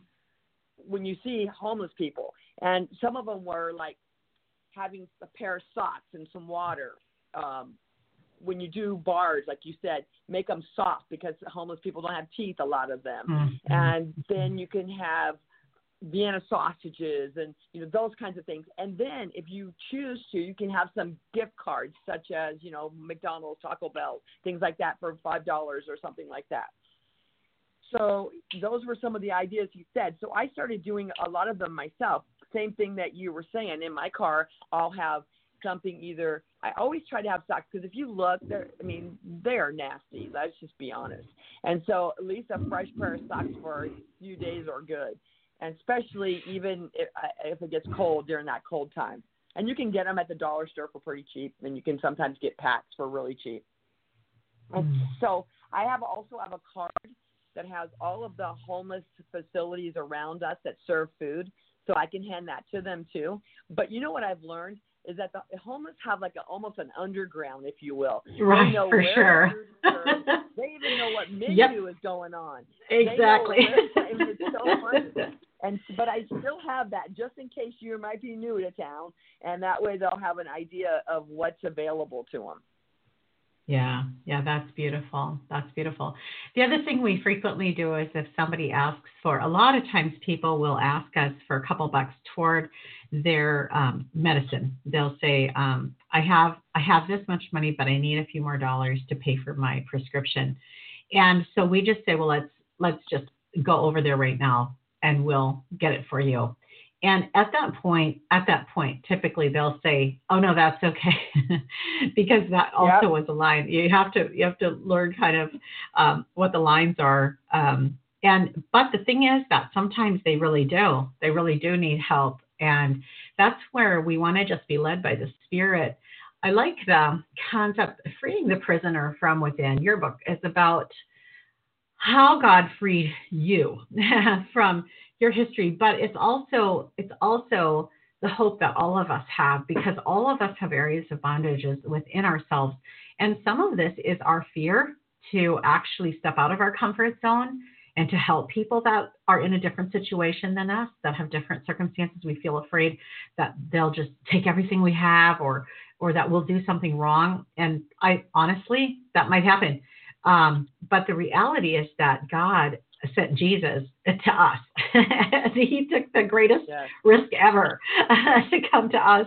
when you see homeless people and some of them were like having a pair of socks and some water um when you do bars, like you said, make them soft because homeless people don't have teeth, a lot of them. Mm-hmm. And then you can have Vienna sausages and you know those kinds of things. And then if you choose to, you can have some gift cards such as you know McDonald's, Taco Bell, things like that for five dollars or something like that. So those were some of the ideas he said. So I started doing a lot of them myself. Same thing that you were saying. In my car, I'll have something either I always try to have socks because if you look, they're I mean they're nasty. Let's just be honest. And so at least a fresh pair of socks for a few days are good, and especially even if, if it gets cold during that cold time. And you can get them at the dollar store for pretty cheap, and you can sometimes get packs for really cheap. And mm. so I have also have a card that has all of the homeless facilities around us that serve food so I can hand that to them too. But you know what I've learned is that the homeless have like a, almost an underground, if you will. Right, for sure. they even know what menu yep. is going on. Exactly. it's so funny. And but I still have that just in case you might be new to town, and that way they'll have an idea of what's available to them. Yeah, yeah, that's beautiful. That's beautiful. The other thing we frequently do is if somebody asks for, a lot of times people will ask us for a couple bucks toward their um, medicine. They'll say, um, "I have I have this much money, but I need a few more dollars to pay for my prescription." And so we just say, well, let's let's just go over there right now and we'll get it for you. And at that point, at that point, typically they'll say, "Oh no, that's okay," because that also yep. was a line. You have to you have to learn kind of um, what the lines are. Um, and but the thing is that sometimes they really do. They really do need help, and that's where we want to just be led by the Spirit. I like the concept of freeing the prisoner from within. Your book is about how God freed you from your history, but it's also it's also the hope that all of us have because all of us have areas of bondages within ourselves. And some of this is our fear to actually step out of our comfort zone and to help people that are in a different situation than us, that have different circumstances. We feel afraid that they'll just take everything we have or or that we'll do something wrong. And I honestly, that might happen. Um, but the reality is that God sent Jesus to us. he took the greatest yes. risk ever to come to us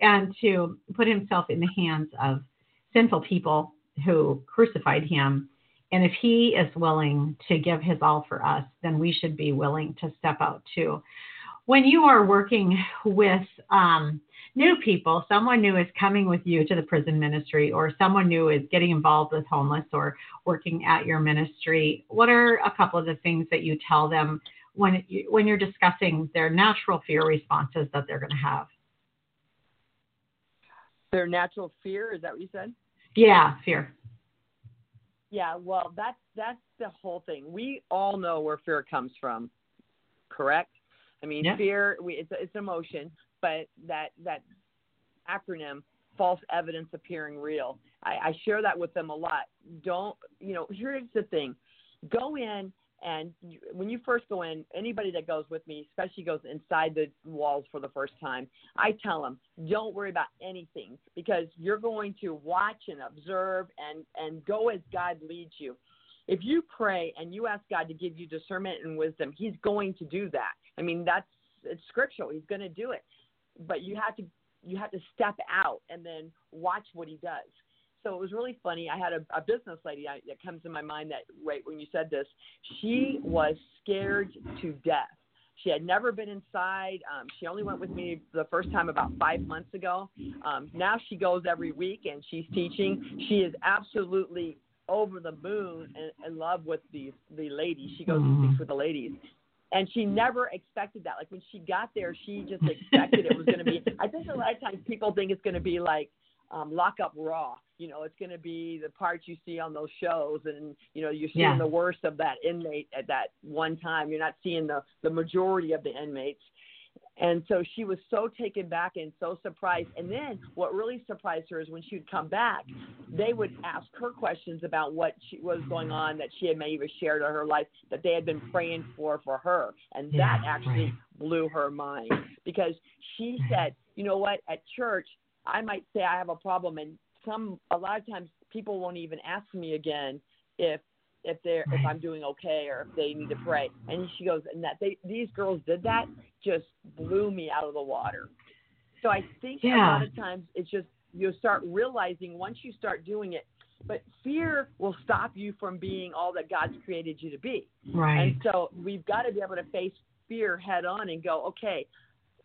and to put himself in the hands of sinful people who crucified him. And if he is willing to give his all for us, then we should be willing to step out too. When you are working with um, new people, someone new is coming with you to the prison ministry, or someone new is getting involved with homeless or working at your ministry, what are a couple of the things that you tell them when you, when you're discussing their natural fear responses that they're going to have? Their natural fear is that what you said? Yeah, fear. Yeah, well, that's that's the whole thing. We all know where fear comes from, correct? I mean, yeah. fear we, it's it's emotion, but that that acronym false evidence appearing real. I, I share that with them a lot. Don't you know? Here's the thing: go in and you, when you first go in, anybody that goes with me, especially goes inside the walls for the first time, I tell them, don't worry about anything because you're going to watch and observe and and go as God leads you. If you pray and you ask God to give you discernment and wisdom, He's going to do that. I mean, that's it's scriptural. He's going to do it but you have to you have to step out and then watch what he does. So it was really funny. I had a, a business lady I, that comes to my mind that right when you said this, she was scared to death. She had never been inside. Um, she only went with me the first time about five months ago. Um, now she goes every week and she's teaching. She is absolutely over the moon and in love with these the ladies. She goes mm-hmm. and speaks with the ladies and she never expected that. Like when she got there, she just expected it was going to be. I think a lot of times people think it's going to be like um, Lock Up Raw. You know, it's going to be the parts you see on those shows, and you know, you're seeing yeah. the worst of that inmate at that one time. You're not seeing the the majority of the inmates. And so she was so taken back and so surprised. And then what really surprised her is when she would come back, they would ask her questions about what she, was going on that she had maybe shared in her life that they had been praying for for her. And that actually blew her mind because she said, you know what, at church, I might say I have a problem, and some a lot of times people won't even ask me again if if they're if I'm doing okay or if they need to pray. And she goes, and that they these girls did that just blew me out of the water. So I think yeah. a lot of times it's just you'll start realizing once you start doing it, but fear will stop you from being all that God's created you to be. Right. And so we've got to be able to face fear head on and go, okay,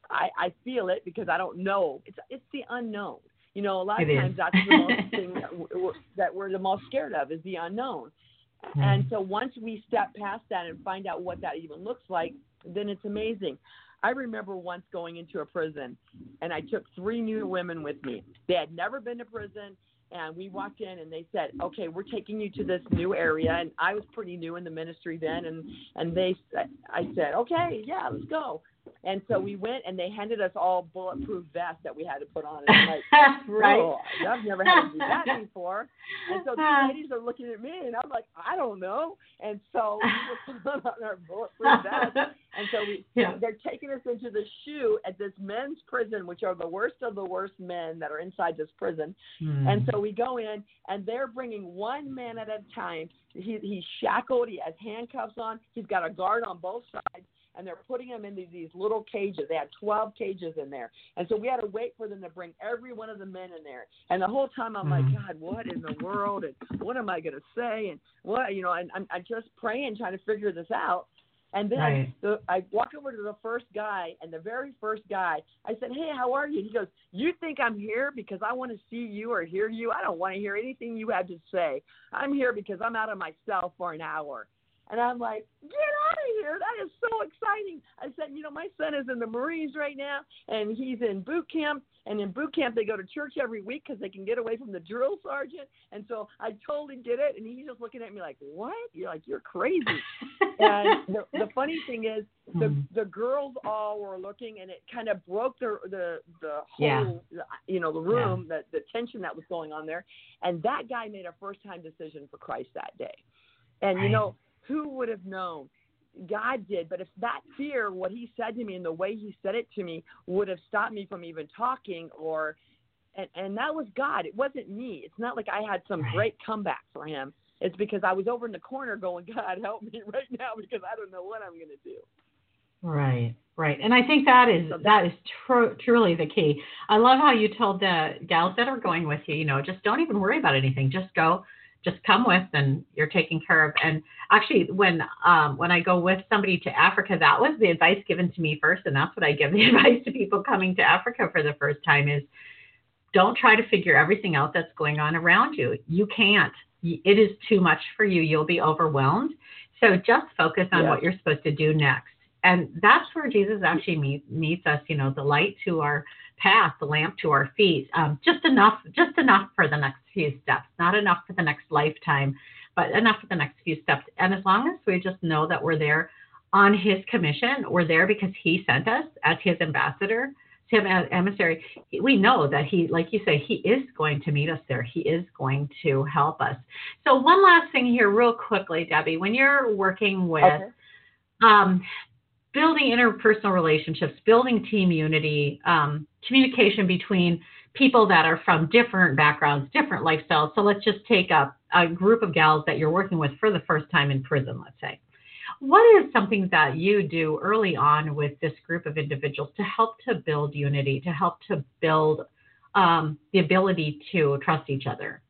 I, I feel it because I don't know. It's it's the unknown. You know, a lot it of times is. that's the most thing that we're, that we're the most scared of is the unknown. Mm. And so once we step past that and find out what that even looks like, then it's amazing. I remember once going into a prison and I took three new women with me. They had never been to prison and we walked in and they said, "Okay, we're taking you to this new area." And I was pretty new in the ministry then and and they I said, "Okay, yeah, let's go." And so we went and they handed us all bulletproof vests that we had to put on. And I'm like, right. Oh, I've never had to do that before. And so the ladies are looking at me and I'm like, I don't know. And so we put on our bulletproof vests. And so we, yeah. they're taking us into the shoe at this men's prison, which are the worst of the worst men that are inside this prison. Mm. And so we go in and they're bringing one man at a time. He, he's shackled. He has handcuffs on. He's got a guard on both sides and they're putting them into these little cages. They had 12 cages in there, and so we had to wait for them to bring every one of the men in there. And the whole time I'm mm-hmm. like, God, what in the world? And what am I going to say? And what you know? And I'm, I'm just praying, trying to figure this out. And then right. the, I walk over to the first guy, and the very first guy, I said, "Hey, how are you?" He goes, "You think I'm here because I want to see you or hear you? I don't want to hear anything you have to say. I'm here because I'm out of myself for an hour." And I'm like, get out of here. That is so exciting. I said, you know, my son is in the Marines right now, and he's in boot camp. And in boot camp, they go to church every week because they can get away from the drill sergeant. And so I totally get it. And he's just looking at me like, what? You're like, you're crazy. and the, the funny thing is, the mm. the girls all were looking, and it kind of broke the the the whole, yeah. you know, the room, yeah. the the tension that was going on there. And that guy made a first time decision for Christ that day. And right. you know, who would have known? God did. But if that fear, what he said to me and the way he said it to me would have stopped me from even talking or and, and that was God. It wasn't me. It's not like I had some right. great comeback for him. It's because I was over in the corner going, God help me right now because I don't know what I'm going to do. Right, right, and I think that is that is tr- truly the key. I love how you told the gals that are going with you, you know, just don't even worry about anything. Just go, just come with and you're taken care of. And actually, when um, when I go with somebody to Africa, that was the advice given to me first, and that's what I give the advice to people coming to Africa for the first time is don't try to figure everything out that's going on around you. You can't. It is too much for you. You'll be overwhelmed. So just focus on yeah. what you're supposed to do next. And that's where Jesus actually meet, meets us, you know, the light to our path, the lamp to our feet. Um, just enough, just enough for the next few steps, not enough for the next lifetime, but enough for the next few steps. And as long as we just know that we're there on His commission, we're there because He sent us as His ambassador, as His emissary. We know that He, like you say, He is going to meet us there. He is going to help us. So one last thing here, real quickly, Debbie, when you're working with okay. um, building interpersonal relationships, building team unity, um, communication between people that are from different backgrounds, different lifestyles. So let's just take a, a group of gals that you're working with for the first time in prison, let's say. What is something that you do early on with this group of individuals to help to build unity, to help to build um, the ability to trust each other?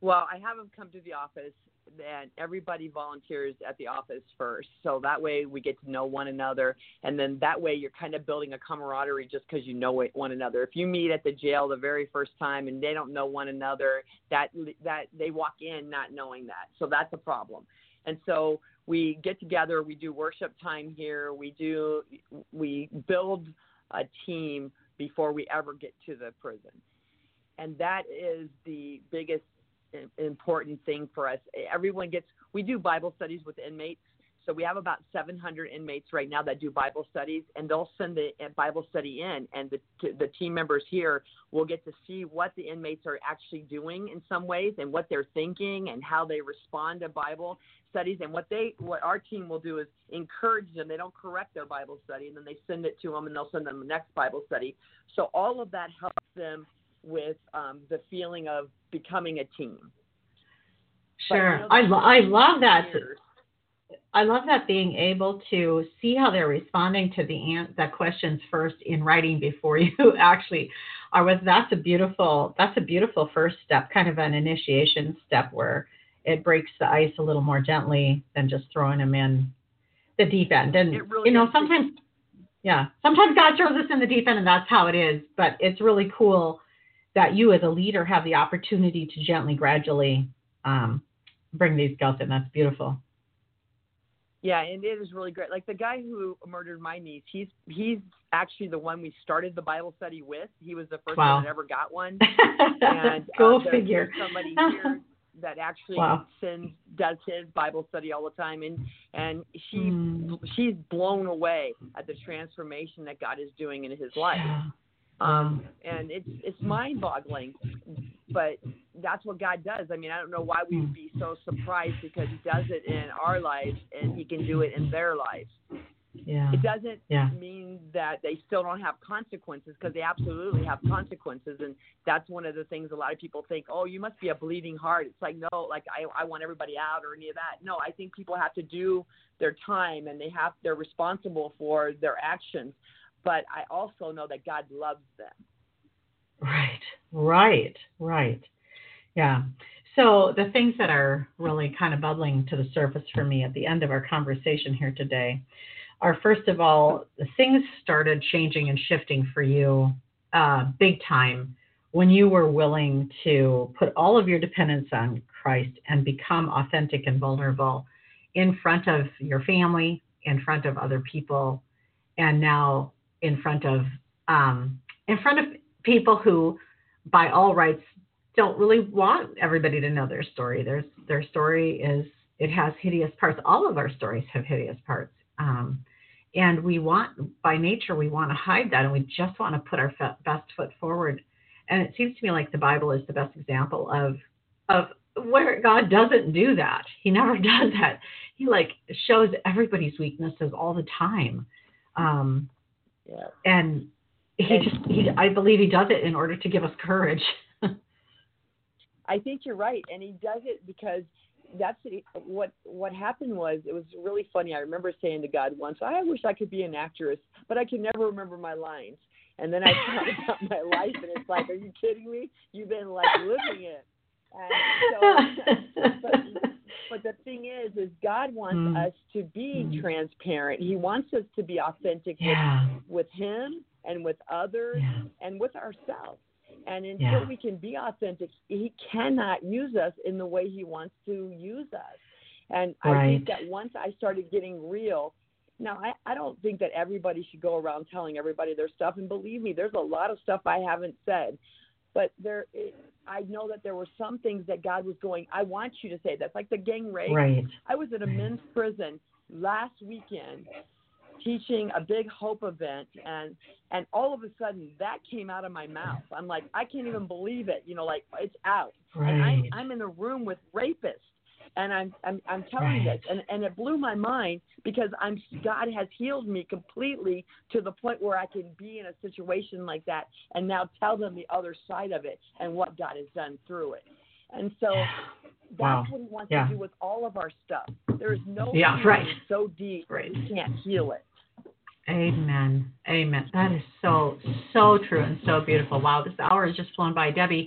Well, I have them come to the office and everybody volunteers at the office first. So that way we get to know one another. And then that way you're kind of building a camaraderie just because you know one another. If you meet at the jail the very first time and they don't know one another, that, that they walk in not knowing that. So that's a problem. And so we get together, we do worship time here, we do, we build a team before we ever get to the prison. And that is the biggest important thing for us. Everyone gets, we do Bible studies with inmates. So we have about 700 inmates right now that do Bible studies, and they'll send the uh, Bible study in, and the, the team members here will get to see what the inmates are actually doing in some ways, and what they're thinking, and how they respond to Bible studies. And what they, what our team will do is encourage them. They don't correct their Bible study, and then they send it to them, and they'll send them the next Bible study. So all of that helps them with um, the feeling of becoming a team. Sure, I, lo- I love that. Years. I love that being able to see how they're responding to the the questions first in writing before you actually are with. That's a beautiful that's a beautiful first step, kind of an initiation step where it breaks the ice a little more gently than just throwing them in the deep end. And really you know sometimes yeah sometimes God throws us in the deep end and that's how it is. But it's really cool that you as a leader have the opportunity to gently, gradually um, bring these girls in. That's beautiful. Yeah, and it is really great. Like the guy who murdered my niece, he's he's actually the one we started the Bible study with. He was the first wow. one that ever got one. and Go uh, figure. somebody here that actually wow. sends does his Bible study all the time, and and she mm. she's blown away at the transformation that God is doing in his life. Um, and it's it's mind boggling, but that's what God does. I mean, I don't know why we would be so surprised because He does it in our lives and He can do it in their lives. yeah. it doesn't yeah. mean that they still don't have consequences because they absolutely have consequences and that's one of the things a lot of people think oh you must be a bleeding heart it's like no like i i want everybody out or any of that no i think people have to do their time and they have they're responsible for their actions but i also know that god loves them. Right right right. Yeah. So, the things that are really kind of bubbling to the surface for me at the end of our conversation here today are first of all, things started changing and shifting for you uh, big time when you were willing to put all of your dependence on Christ and become authentic and vulnerable in front of your family, in front of other people, and now in front of um, in front of people who, by all rights, don't really want everybody to know their story. Their their story is it has hideous parts. All of our stories have hideous parts, um, and we want by nature we want to hide that, and we just want to put our best foot forward. And it seems to me like the Bible is the best example of of where God doesn't do that. He never does that. He like shows everybody's weaknesses all the time. Um, yeah. And he just he I believe he does it in order to give us courage. I think you're right, and he does it because that's what what happened was it was really funny. I remember saying to God once, "I wish I could be an actress, but I can never remember my lines." And then I thought about my life, and it's like, "Are you kidding me? You've been like living it." And so, but, but the thing is, is God wants mm. us to be mm. transparent. He wants us to be authentic yeah. with, with Him and with others yeah. and with ourselves. And until yeah. we can be authentic, he cannot use us in the way he wants to use us. And right. I think that once I started getting real, now I, I don't think that everybody should go around telling everybody their stuff. And believe me, there's a lot of stuff I haven't said. But there, it, I know that there were some things that God was going. I want you to say that's like the gang rape. Right. I was at a men's prison last weekend, teaching a big hope event and and all of a sudden that came out of my mouth i'm like i can't even believe it you know like it's out right. and i'm i'm in a room with rapists and i'm i'm i'm telling this and and it blew my mind because i'm god has healed me completely to the point where i can be in a situation like that and now tell them the other side of it and what god has done through it and so that's wow. what he wants yeah. to do with all of our stuff. There is no yeah, right. so deep right. you can't heal it. Amen. Amen. That is so, so true and so beautiful. Wow, this hour has just flown by. Debbie,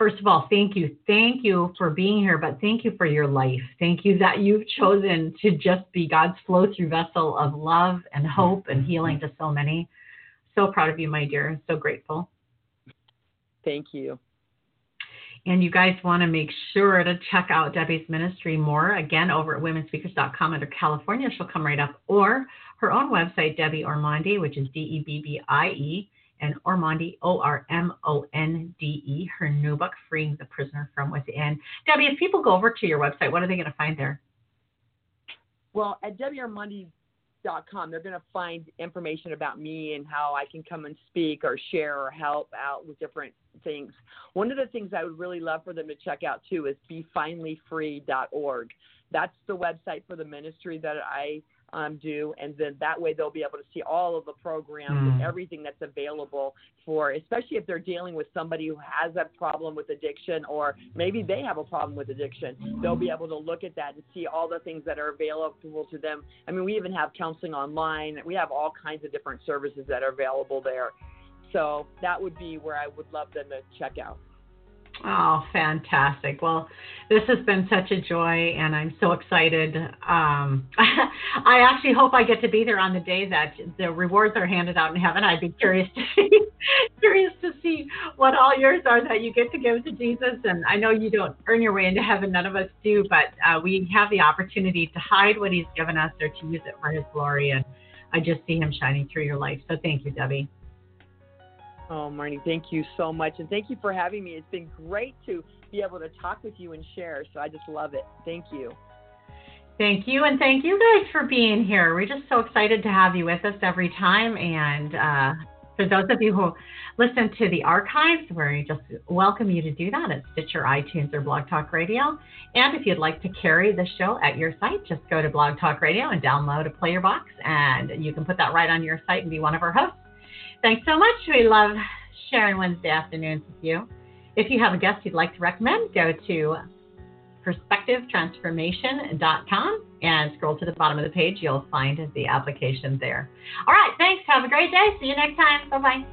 first of all, thank you. Thank you for being here, but thank you for your life. Thank you that you've chosen to just be God's flow through vessel of love and hope and healing to so many. So proud of you, my dear. So grateful. Thank you. And you guys want to make sure to check out Debbie's ministry more again over at womenspeakers.com under California. She'll come right up. Or her own website, Debbie Ormonde, which is D E B B I E, and Ormonde, O R M O N D E, her new book, Freeing the Prisoner from Within. Debbie, if people go over to your website, what are they going to find there? Well, at debbieormonde.com, they're going to find information about me and how I can come and speak or share or help out with different things. One of the things I would really love for them to check out too is befinallyfree.org. That's the website for the ministry that I um, do, and then that way they'll be able to see all of the programs mm. and hmm. everything that's available for, especially if they're dealing with somebody who has a problem with addiction, or maybe they have a problem with addiction. They'll be able to look at that and see all the things that are available to them. I mean, we even have counseling online. We have all kinds of different services that are available there. So that would be where I would love them to check out. Oh, fantastic. Well, this has been such a joy, and I'm so excited. Um, I actually hope I get to be there on the day that the rewards are handed out in heaven. I'd be curious to see, curious to see what all yours are that you get to give to Jesus. And I know you don't earn your way into heaven, none of us do, but uh, we have the opportunity to hide what He's given us or to use it for His glory. And I just see Him shining through your life. So thank you, Debbie. Oh, Marnie, thank you so much. And thank you for having me. It's been great to be able to talk with you and share. So I just love it. Thank you. Thank you. And thank you guys for being here. We're just so excited to have you with us every time. And uh, For those of you who listen to the archives, we just welcome you to do that at Stitcher, iTunes, or Blog Talk Radio. And if you'd like to carry the show at your site, just go to Blog Talk Radio and download a player box, and you can put that right on your site and be one of our hosts. Thanks so much. We love sharing Wednesday afternoons with you. If you have a guest you'd like to recommend, go to perspectivetransformation.com and scroll to the bottom of the page. You'll find the application there. All right, thanks. Have a great day. See you next time. Bye bye.